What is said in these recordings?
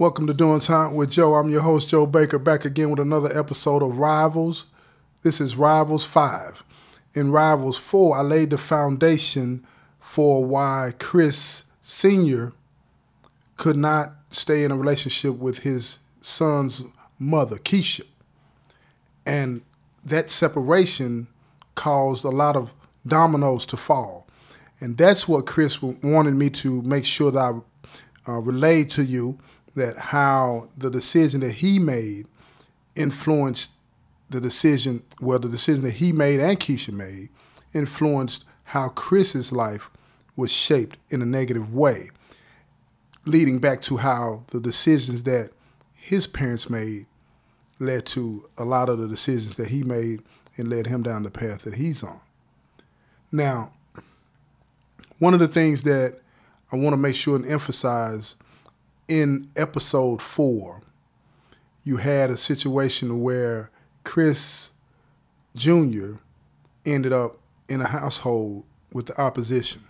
Welcome to Doing Time with Joe. I'm your host, Joe Baker, back again with another episode of Rivals. This is Rivals 5. In Rivals 4, I laid the foundation for why Chris Sr. could not stay in a relationship with his son's mother, Keisha. And that separation caused a lot of dominoes to fall. And that's what Chris wanted me to make sure that I uh, relayed to you that how the decision that he made influenced the decision, well, the decision that he made and Keisha made influenced how Chris's life was shaped in a negative way, leading back to how the decisions that his parents made led to a lot of the decisions that he made and led him down the path that he's on. Now, one of the things that I want to make sure and emphasize in episode four, you had a situation where Chris Jr. ended up in a household with the opposition.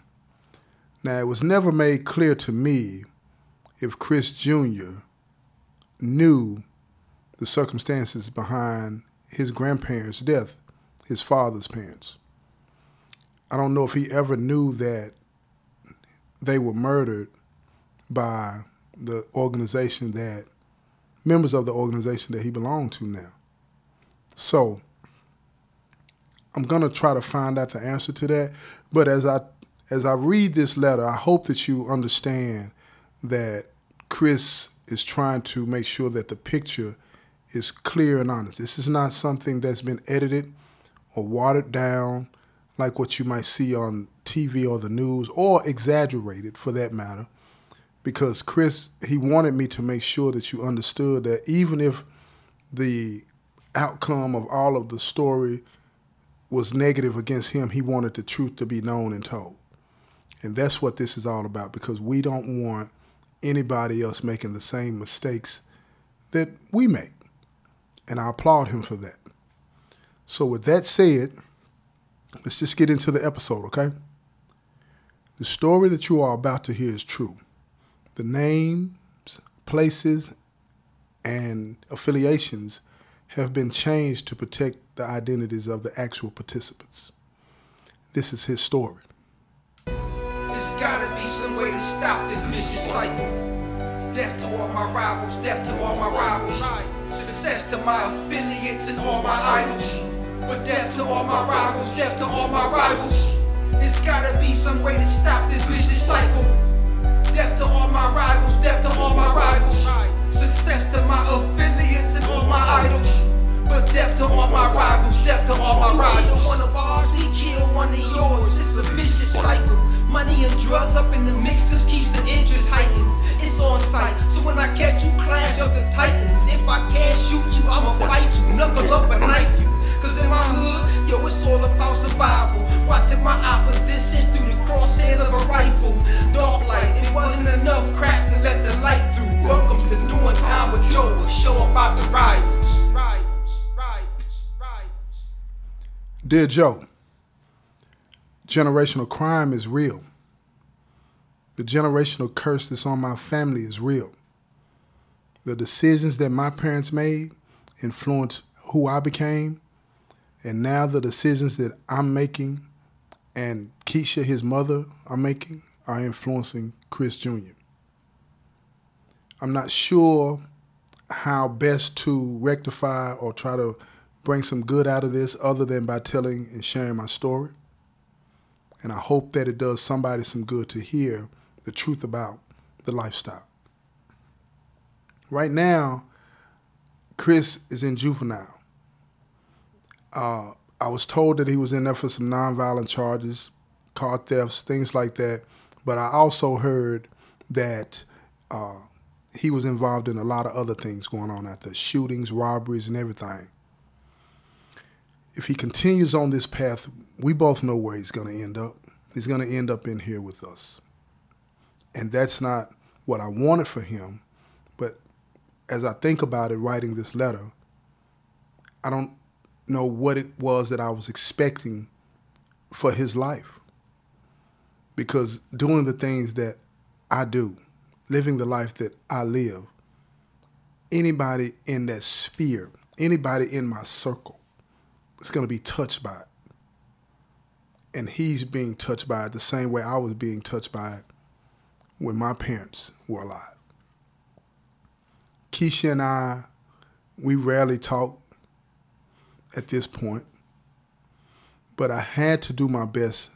Now, it was never made clear to me if Chris Jr. knew the circumstances behind his grandparents' death, his father's parents. I don't know if he ever knew that they were murdered by the organization that members of the organization that he belonged to now. So I'm gonna try to find out the answer to that. But as I as I read this letter, I hope that you understand that Chris is trying to make sure that the picture is clear and honest. This is not something that's been edited or watered down like what you might see on TV or the news or exaggerated for that matter. Because Chris, he wanted me to make sure that you understood that even if the outcome of all of the story was negative against him, he wanted the truth to be known and told. And that's what this is all about because we don't want anybody else making the same mistakes that we make. And I applaud him for that. So, with that said, let's just get into the episode, okay? The story that you are about to hear is true. The names, places, and affiliations have been changed to protect the identities of the actual participants. This is his story. There's gotta be some way to stop this vicious cycle. Death to all my rivals, death to all my rivals. Success to my affiliates and all my idols. But death to all my rivals, death to all my rivals. There's gotta be some way to stop this vicious cycle. Death to all my rivals, death to all my rivals. Success to my affiliates and all my idols. But death to all my rivals, death to all my rivals. One of ours, we kill one of yours. It's a vicious cycle. Money and drugs up in the mix just keeps the interest heightened. It's on sight. So when I catch you, clash of the titans. If I can't shoot you, I'ma fight you. Knuckle up and knife you. Cause in my hood, yo, it's all about survival. Watching my opposition through the crosshairs of a rifle. Dark light, it wasn't enough cracks to let the light through. Welcome to Doing Time with Joe, a show up about the. Rivals, rivals, rivals. Dear Joe, generational crime is real. The generational curse that's on my family is real. The decisions that my parents made influenced who I became, and now the decisions that I'm making and Keisha, his mother, are making are influencing Chris Jr. I'm not sure how best to rectify or try to bring some good out of this other than by telling and sharing my story. And I hope that it does somebody some good to hear the truth about the lifestyle. Right now, Chris is in juvenile. Uh, I was told that he was in there for some nonviolent charges, car thefts, things like that. But I also heard that uh, he was involved in a lot of other things going on out there shootings, robberies, and everything. If he continues on this path, we both know where he's going to end up. He's going to end up in here with us. And that's not what I wanted for him. But as I think about it, writing this letter, I don't know what it was that I was expecting for his life. Because doing the things that I do, living the life that I live, anybody in that sphere, anybody in my circle is going to be touched by it. And he's being touched by it the same way I was being touched by it when my parents were alive. Keisha and I, we rarely talk at this point, but I had to do my best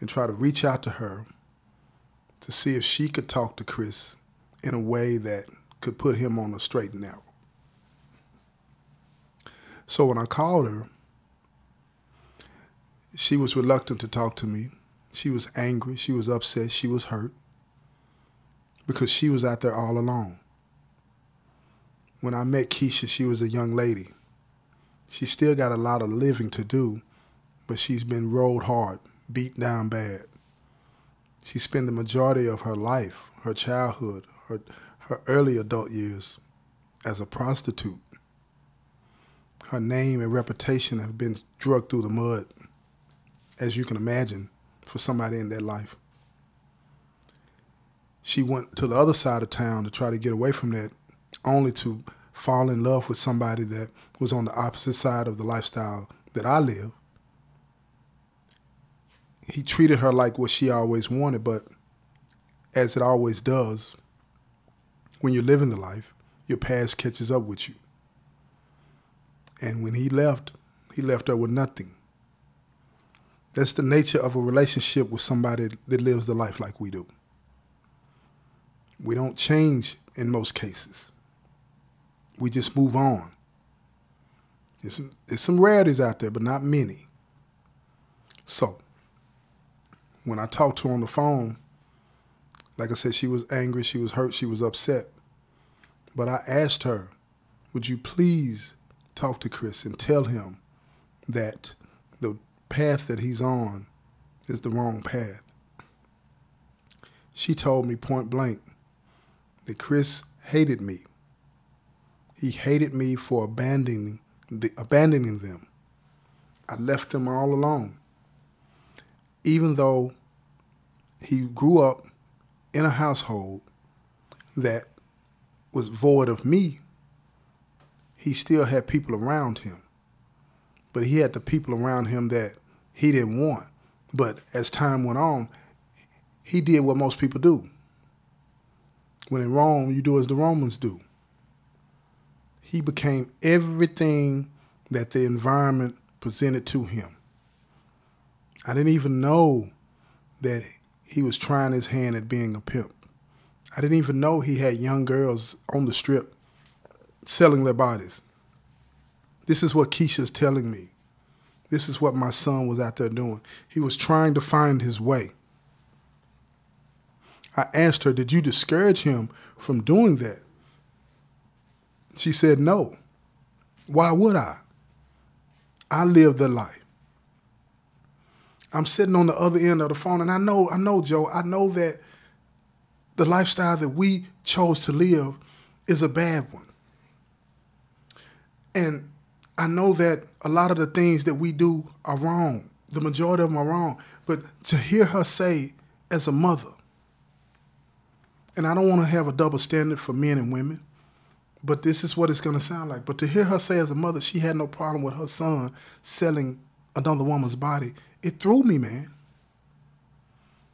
and try to reach out to her to see if she could talk to Chris in a way that could put him on a straight and narrow. So when I called her, she was reluctant to talk to me. She was angry. She was upset. She was hurt because she was out there all alone. When I met Keisha, she was a young lady. She still got a lot of living to do, but she's been rolled hard, beat down bad. She spent the majority of her life, her childhood, her, her early adult years as a prostitute. Her name and reputation have been drugged through the mud, as you can imagine, for somebody in that life. She went to the other side of town to try to get away from that, only to fall in love with somebody that was on the opposite side of the lifestyle that I live. He treated her like what she always wanted, but as it always does, when you're living the life, your past catches up with you. And when he left, he left her with nothing. That's the nature of a relationship with somebody that lives the life like we do. We don't change in most cases. We just move on. There's some, there's some rarities out there, but not many. So, when I talked to her on the phone, like I said, she was angry, she was hurt, she was upset. But I asked her, would you please talk to Chris and tell him that the path that he's on is the wrong path? She told me point blank that Chris hated me. He hated me for abandoning, the, abandoning them. I left them all alone. Even though he grew up in a household that was void of me, he still had people around him. But he had the people around him that he didn't want. But as time went on, he did what most people do. When in Rome, you do as the Romans do. He became everything that the environment presented to him. I didn't even know that he was trying his hand at being a pimp. I didn't even know he had young girls on the strip selling their bodies. This is what Keisha's telling me. This is what my son was out there doing. He was trying to find his way. I asked her, Did you discourage him from doing that? She said, No. Why would I? I live the life. I'm sitting on the other end of the phone, and I know, I know, Joe, I know that the lifestyle that we chose to live is a bad one. And I know that a lot of the things that we do are wrong. The majority of them are wrong. But to hear her say, as a mother, and I don't want to have a double standard for men and women, but this is what it's going to sound like. But to hear her say, as a mother, she had no problem with her son selling another woman's body, it threw me, man.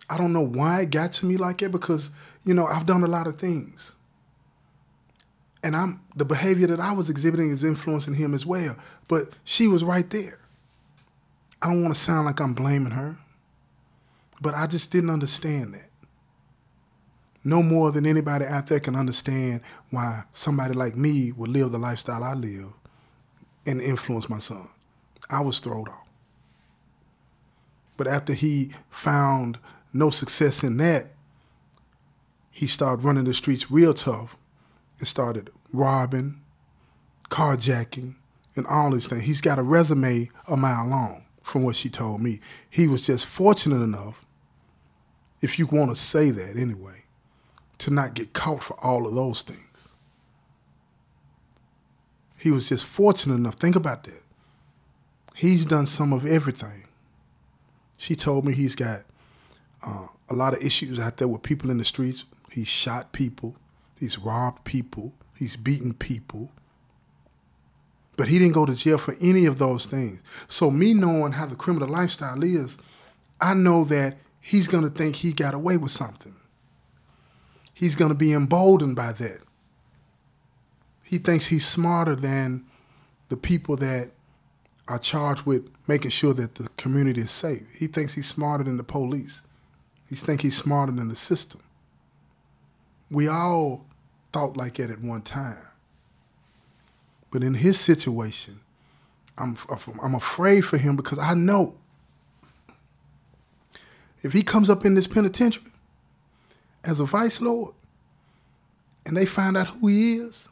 I don't know why it got to me like that because, you know, I've done a lot of things. And I'm the behavior that I was exhibiting is influencing him as well. But she was right there. I don't want to sound like I'm blaming her, but I just didn't understand that. No more than anybody out there can understand why somebody like me would live the lifestyle I live and influence my son. I was thrown off. But after he found no success in that, he started running the streets real tough and started robbing, carjacking, and all these things. He's got a resume a mile long from what she told me. He was just fortunate enough, if you want to say that anyway, to not get caught for all of those things. He was just fortunate enough. Think about that. He's done some of everything. She told me he's got uh, a lot of issues out there with people in the streets. He's shot people, he's robbed people, He's beaten people. But he didn't go to jail for any of those things. So me knowing how the criminal lifestyle is, I know that he's going to think he got away with something. He's going to be emboldened by that. He thinks he's smarter than the people that are charged with making sure that the community is safe. He thinks he's smarter than the police. He thinks he's smarter than the system. We all thought like that at one time. But in his situation, I'm, I'm afraid for him because I know if he comes up in this penitentiary as a vice lord and they find out who he is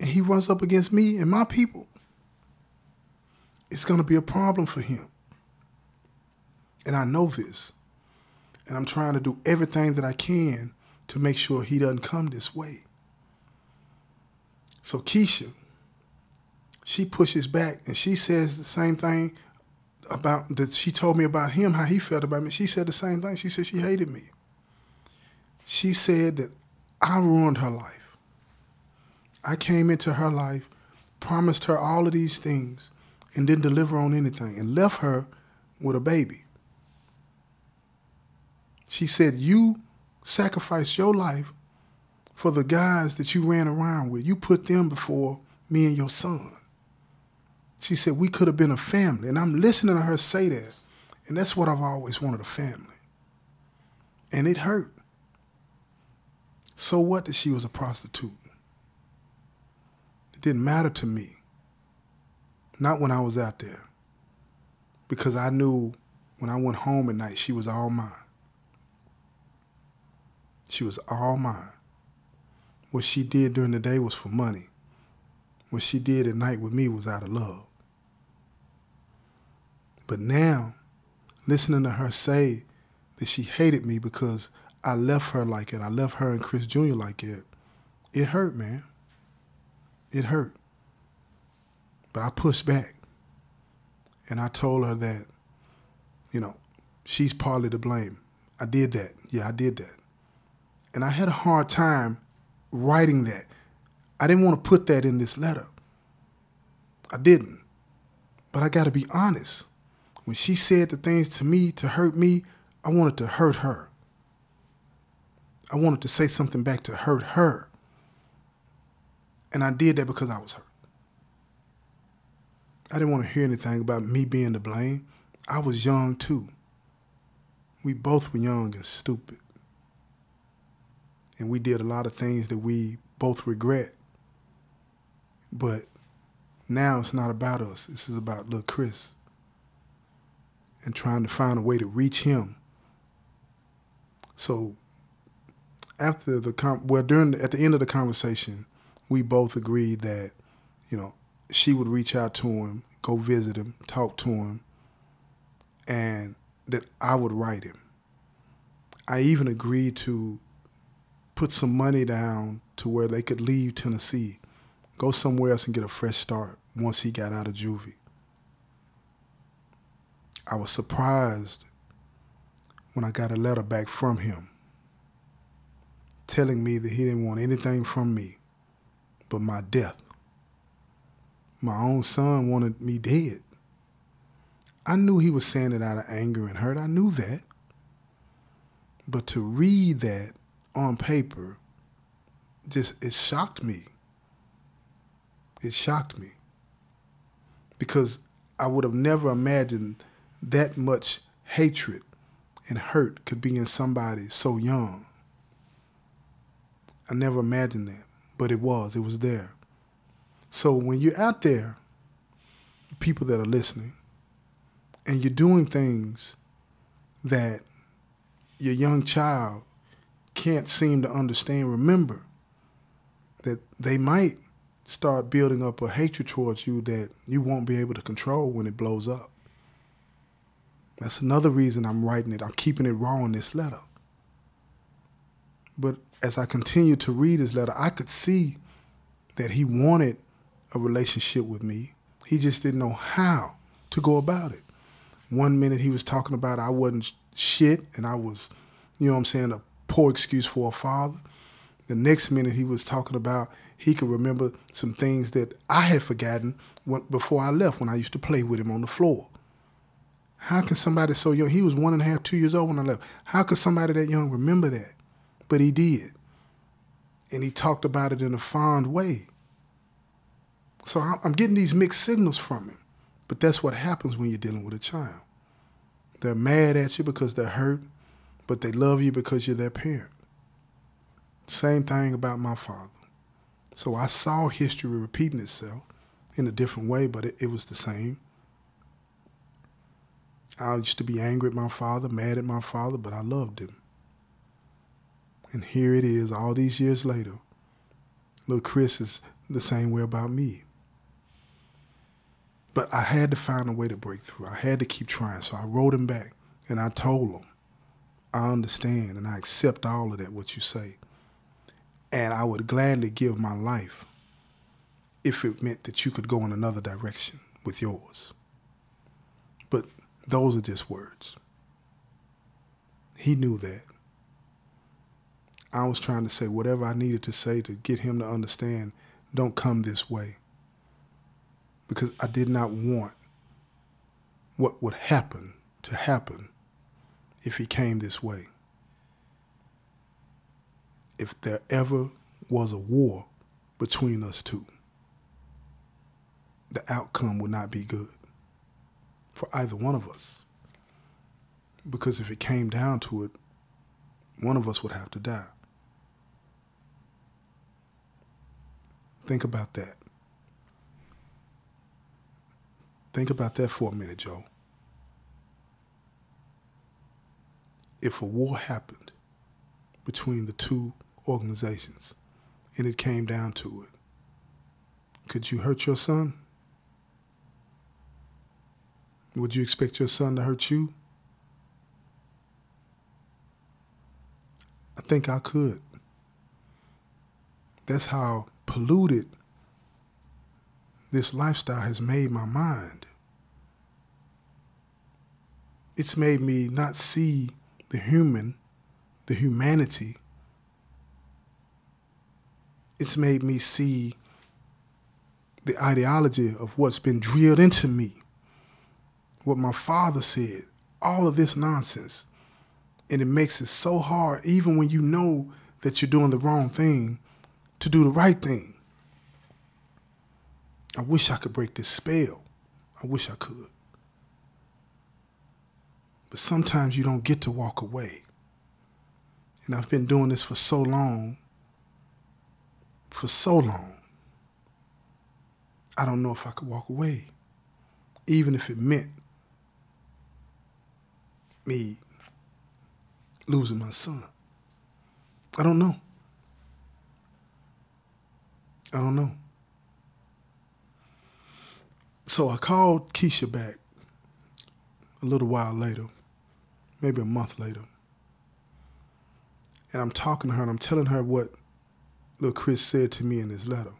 and he runs up against me and my people, it's going to be a problem for him. And I know this. And I'm trying to do everything that I can to make sure he doesn't come this way. So Keisha, she pushes back and she says the same thing about that she told me about him, how he felt about me. She said the same thing. She said she hated me. She said that I ruined her life. I came into her life, promised her all of these things, and didn't deliver on anything, and left her with a baby. She said, You sacrificed your life for the guys that you ran around with. You put them before me and your son. She said, We could have been a family. And I'm listening to her say that. And that's what I've always wanted a family. And it hurt. So what that she was a prostitute? It didn't matter to me. Not when I was out there. Because I knew when I went home at night, she was all mine. She was all mine. What she did during the day was for money. What she did at night with me was out of love. But now, listening to her say that she hated me because I left her like it, I left her and Chris Jr. like it, it hurt, man. It hurt. But I pushed back. And I told her that, you know, she's partly to blame. I did that. Yeah, I did that. And I had a hard time writing that. I didn't want to put that in this letter. I didn't. But I got to be honest. When she said the things to me to hurt me, I wanted to hurt her. I wanted to say something back to hurt her. And I did that because I was hurt. I didn't want to hear anything about me being to blame. I was young too. We both were young and stupid. And we did a lot of things that we both regret. But now it's not about us. This is about little Chris and trying to find a way to reach him. So after the com- well during the, at the end of the conversation, we both agreed that you know she would reach out to him, go visit him, talk to him, and that I would write him. I even agreed to put some money down to where they could leave Tennessee, go somewhere else and get a fresh start once he got out of juvie. I was surprised when I got a letter back from him telling me that he didn't want anything from me but my death. My own son wanted me dead. I knew he was saying it out of anger and hurt. I knew that. But to read that on paper, just it shocked me. It shocked me. Because I would have never imagined that much hatred and hurt could be in somebody so young. I never imagined that, but it was. It was there. So when you're out there, people that are listening, and you're doing things that your young child can't seem to understand, remember that they might start building up a hatred towards you that you won't be able to control when it blows up. That's another reason I'm writing it. I'm keeping it raw in this letter. But as I continued to read his letter, I could see that he wanted a relationship with me. He just didn't know how to go about it. One minute he was talking about I wasn't shit and I was, you know what I'm saying, a poor excuse for a father. The next minute he was talking about he could remember some things that I had forgotten before I left when I used to play with him on the floor. How can somebody so young, he was one and a half, two years old when I left. How could somebody that young remember that? But he did. And he talked about it in a fond way. So I'm getting these mixed signals from him. But that's what happens when you're dealing with a child. They're mad at you because they're hurt, but they love you because you're their parent. Same thing about my father. So I saw history repeating itself in a different way, but it, it was the same. I used to be angry at my father, mad at my father, but I loved him. And here it is, all these years later. Little Chris is the same way about me. But I had to find a way to break through. I had to keep trying. So I wrote him back and I told him, I understand and I accept all of that, what you say. And I would gladly give my life if it meant that you could go in another direction with yours. But those are just words. He knew that. I was trying to say whatever I needed to say to get him to understand don't come this way. Because I did not want what would happen to happen if he came this way if there ever was a war between us two, the outcome would not be good for either one of us. Because if it came down to it, one of us would have to die. Think about that. Think about that for a minute, Joe. If a war happened between the two organizations, and it came down to it. Could you hurt your son? Would you expect your son to hurt you? I think I could. That's how polluted this lifestyle has made my mind. It's made me not see the human, the humanity it's made me see the ideology of what's been drilled into me, what my father said, all of this nonsense. And it makes it so hard, even when you know that you're doing the wrong thing, to do the right thing. I wish I could break this spell. I wish I could. But sometimes you don't get to walk away. And I've been doing this for so long for so long. I don't know if I could walk away, even if it meant me losing my son. I don't know. I don't know. So I called Keisha back a little while later, maybe a month later. And I'm talking to her and I'm telling her what little Chris said to me in his letter.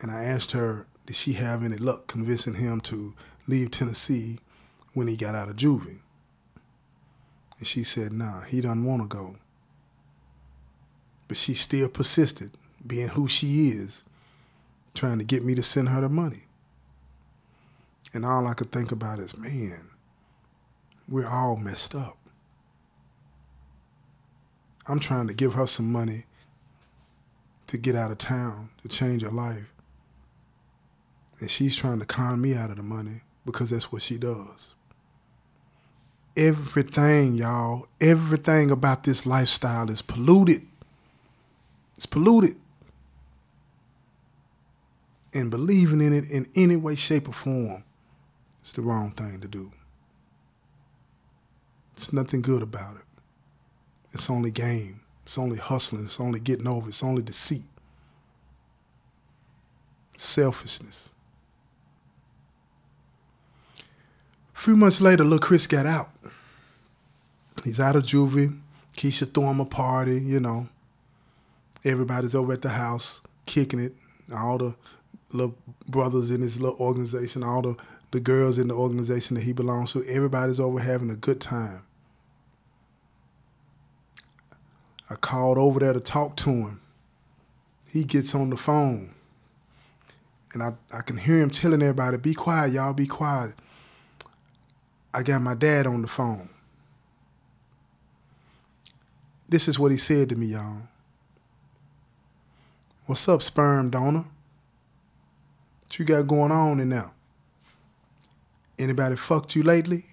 And I asked her, did she have any luck convincing him to leave Tennessee when he got out of juvie? And she said, nah, he doesn't want to go. But she still persisted, being who she is, trying to get me to send her the money. And all I could think about is, man, we're all messed up. I'm trying to give her some money to get out of town, to change her life. And she's trying to con me out of the money because that's what she does. Everything, y'all, everything about this lifestyle is polluted. It's polluted. And believing in it in any way, shape, or form is the wrong thing to do. It's nothing good about it. It's only game. It's only hustling. It's only getting over. It's only deceit. Selfishness. A few months later, little Chris got out. He's out of juvie. Keisha threw him a party, you know. Everybody's over at the house kicking it. All the little brothers in his little organization, all the, the girls in the organization that he belongs to, everybody's over having a good time. I called over there to talk to him. He gets on the phone. And I, I can hear him telling everybody, be quiet, y'all, be quiet. I got my dad on the phone. This is what he said to me, y'all. What's up, sperm donor? What you got going on in there? Anybody fucked you lately?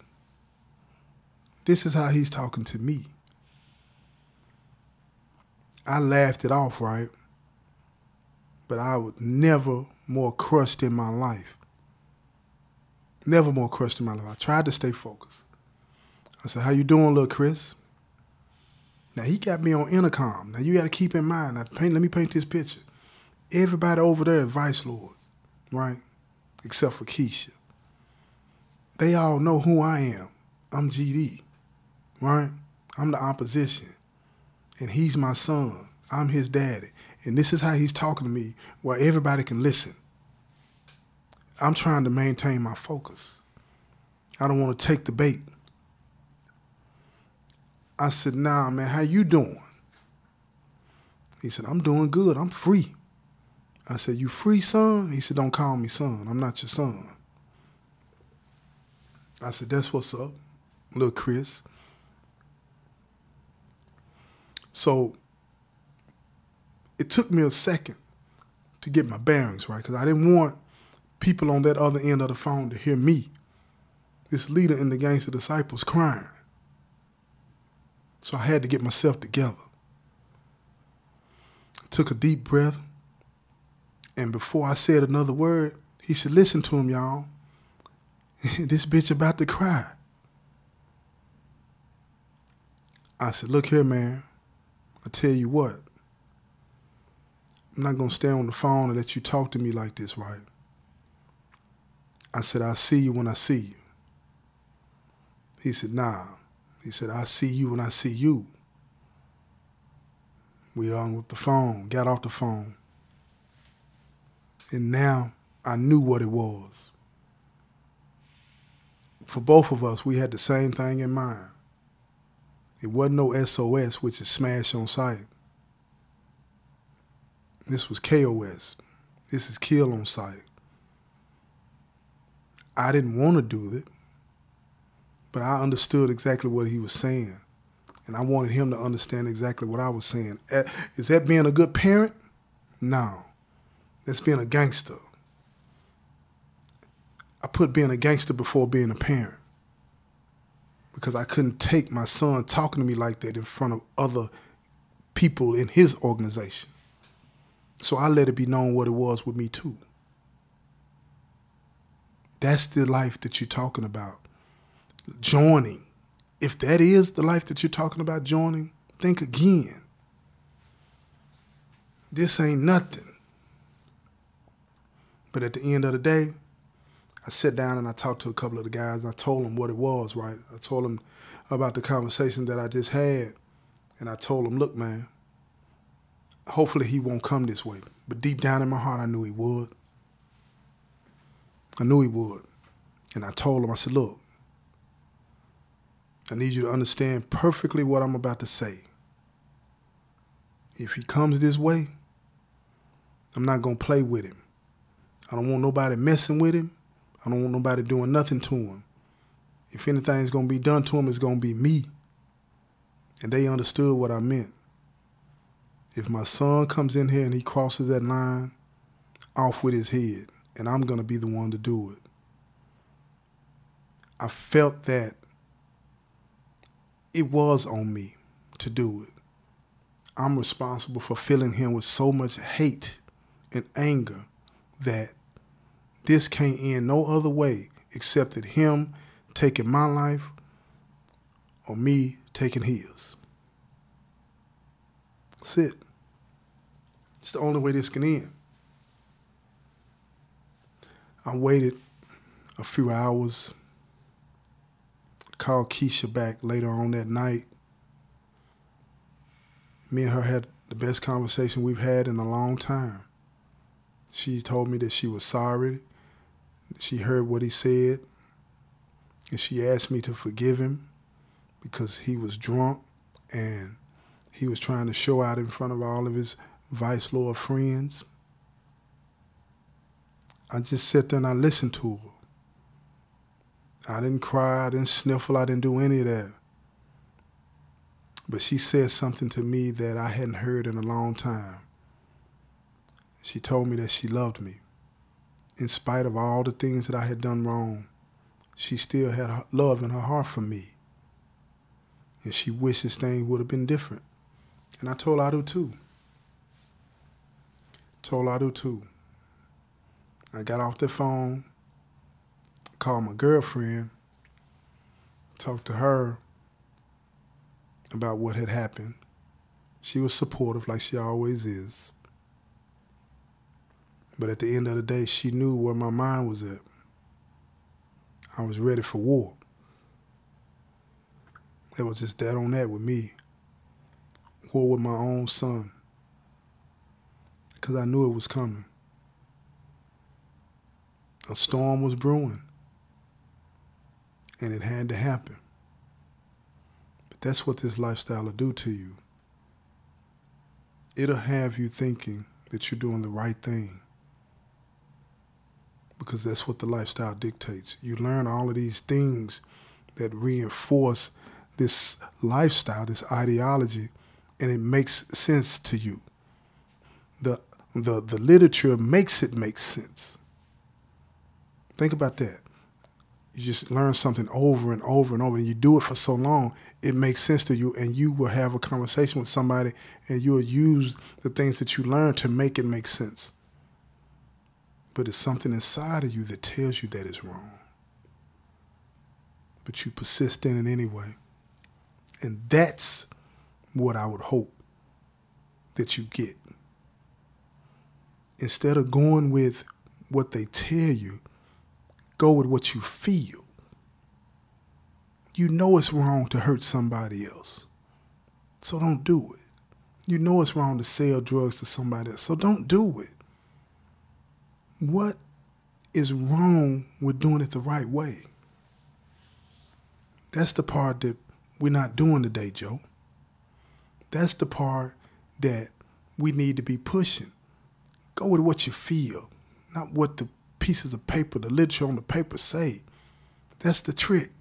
This is how he's talking to me. I laughed it off, right? But I was never more crushed in my life. Never more crushed in my life. I tried to stay focused. I said, how you doing, little Chris? Now he got me on intercom. Now you got to keep in mind. Now paint, let me paint this picture. Everybody over there is vice lord, right? Except for Keisha. They all know who I am. I'm GD, right? I'm the opposition, and he's my son. I'm his daddy, and this is how he's talking to me, where everybody can listen. I'm trying to maintain my focus. I don't want to take the bait. I said, nah, man, how you doing? He said, I'm doing good. I'm free. I said, you free, son? He said, don't call me son. I'm not your son. I said, that's what's up, little Chris. So it took me a second to get my bearings right because I didn't want people on that other end of the phone to hear me, this leader in the Gangster Disciples, crying. So I had to get myself together. Took a deep breath. And before I said another word, he said, Listen to him, y'all. this bitch about to cry. I said, Look here, man. I tell you what. I'm not going to stay on the phone and let you talk to me like this, right? I said, I'll see you when I see you. He said, Nah. He said, I'll see you when I see you. We hung with the phone, got off the phone. And now I knew what it was. For both of us, we had the same thing in mind. It wasn't no SOS, which is smash on sight. This was KOS. This is kill on sight. I didn't want to do it, but I understood exactly what he was saying. And I wanted him to understand exactly what I was saying. Eh, is that being a good parent? No. That's being a gangster. I put being a gangster before being a parent because I couldn't take my son talking to me like that in front of other people in his organization. So I let it be known what it was with me too. That's the life that you're talking about. Joining. If that is the life that you're talking about joining, think again. This ain't nothing. But at the end of the day, I sat down and I talked to a couple of the guys and I told them what it was, right? I told them about the conversation that I just had. And I told them, look, man, hopefully he won't come this way. But deep down in my heart, I knew he would. I knew he would. And I told him, I said, look, I need you to understand perfectly what I'm about to say. If he comes this way, I'm not going to play with him. I don't want nobody messing with him. I don't want nobody doing nothing to him. If anything's going to be done to him, it's going to be me. And they understood what I meant. If my son comes in here and he crosses that line, off with his head and I'm going to be the one to do it. I felt that it was on me to do it. I'm responsible for filling him with so much hate and anger that this can't end no other way except that him taking my life or me taking his. That's it. It's the only way this can end. I waited a few hours, called Keisha back later on that night. Me and her had the best conversation we've had in a long time. She told me that she was sorry. She heard what he said. And she asked me to forgive him because he was drunk and he was trying to show out in front of all of his vice lord friends. I just sat there and I listened to her. I didn't cry, I didn't sniffle, I didn't do any of that. But she said something to me that I hadn't heard in a long time. She told me that she loved me. In spite of all the things that I had done wrong, she still had love in her heart for me. And she wishes things would have been different. And I told her I do too. Told her I do too. I got off the phone, called my girlfriend, talked to her about what had happened. She was supportive, like she always is. But at the end of the day, she knew where my mind was at. I was ready for war. It was just that on that with me. War with my own son. Because I knew it was coming. A storm was brewing. And it had to happen. But that's what this lifestyle will do to you. It'll have you thinking that you're doing the right thing because that's what the lifestyle dictates. You learn all of these things that reinforce this lifestyle, this ideology, and it makes sense to you. The, the, the literature makes it make sense. Think about that. You just learn something over and over and over, and you do it for so long, it makes sense to you, and you will have a conversation with somebody, and you'll use the things that you learn to make it make sense but it's something inside of you that tells you that it's wrong. But you persist in it anyway. And that's what I would hope that you get. Instead of going with what they tell you, go with what you feel. You know it's wrong to hurt somebody else. So don't do it. You know it's wrong to sell drugs to somebody else. So don't do it what is wrong with doing it the right way? That's the part that we're not doing today, Joe. That's the part that we need to be pushing. Go with what you feel, not what the pieces of paper, the literature on the paper say. That's the trick.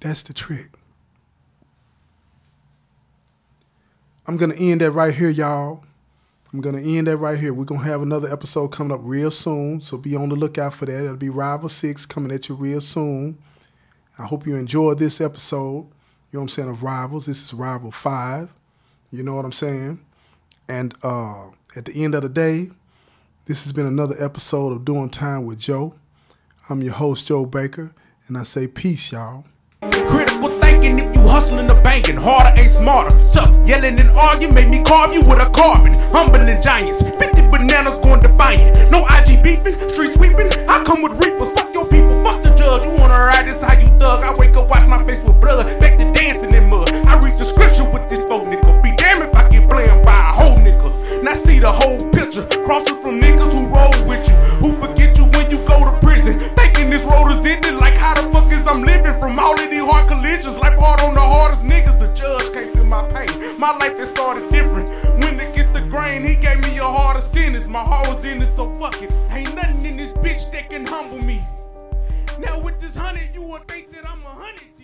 That's the trick. I'm going to end that right here, y'all. I'm gonna end that right here. We're gonna have another episode coming up real soon, so be on the lookout for that. It'll be Rival Six coming at you real soon. I hope you enjoyed this episode. You know what I'm saying of Rivals. This is Rival Five. You know what I'm saying. And uh, at the end of the day, this has been another episode of Doing Time with Joe. I'm your host Joe Baker, and I say peace, y'all. Critical thinking hustling the banking, harder ain't smarter. Tough, yelling and arguing, make me carve you with a carbon. Humbling giants, 50 bananas going defiant. No IG beefing, street sweeping. I come with reapers, fuck your people, fuck the judge. You wanna ride this how you thug? I wake up, wash my face with blood, back to dancing in mud. I read the scripture with this boat nigga. Be damn if I get blamed by a whole nigga. Now see the whole picture, crossing from niggas who my life is started different. When it gets the grain, he gave me a heart harder sentence. My heart was in it, so fuck it. Ain't nothing in this bitch that can humble me. Now with this hundred, you would think that I'm a hundred.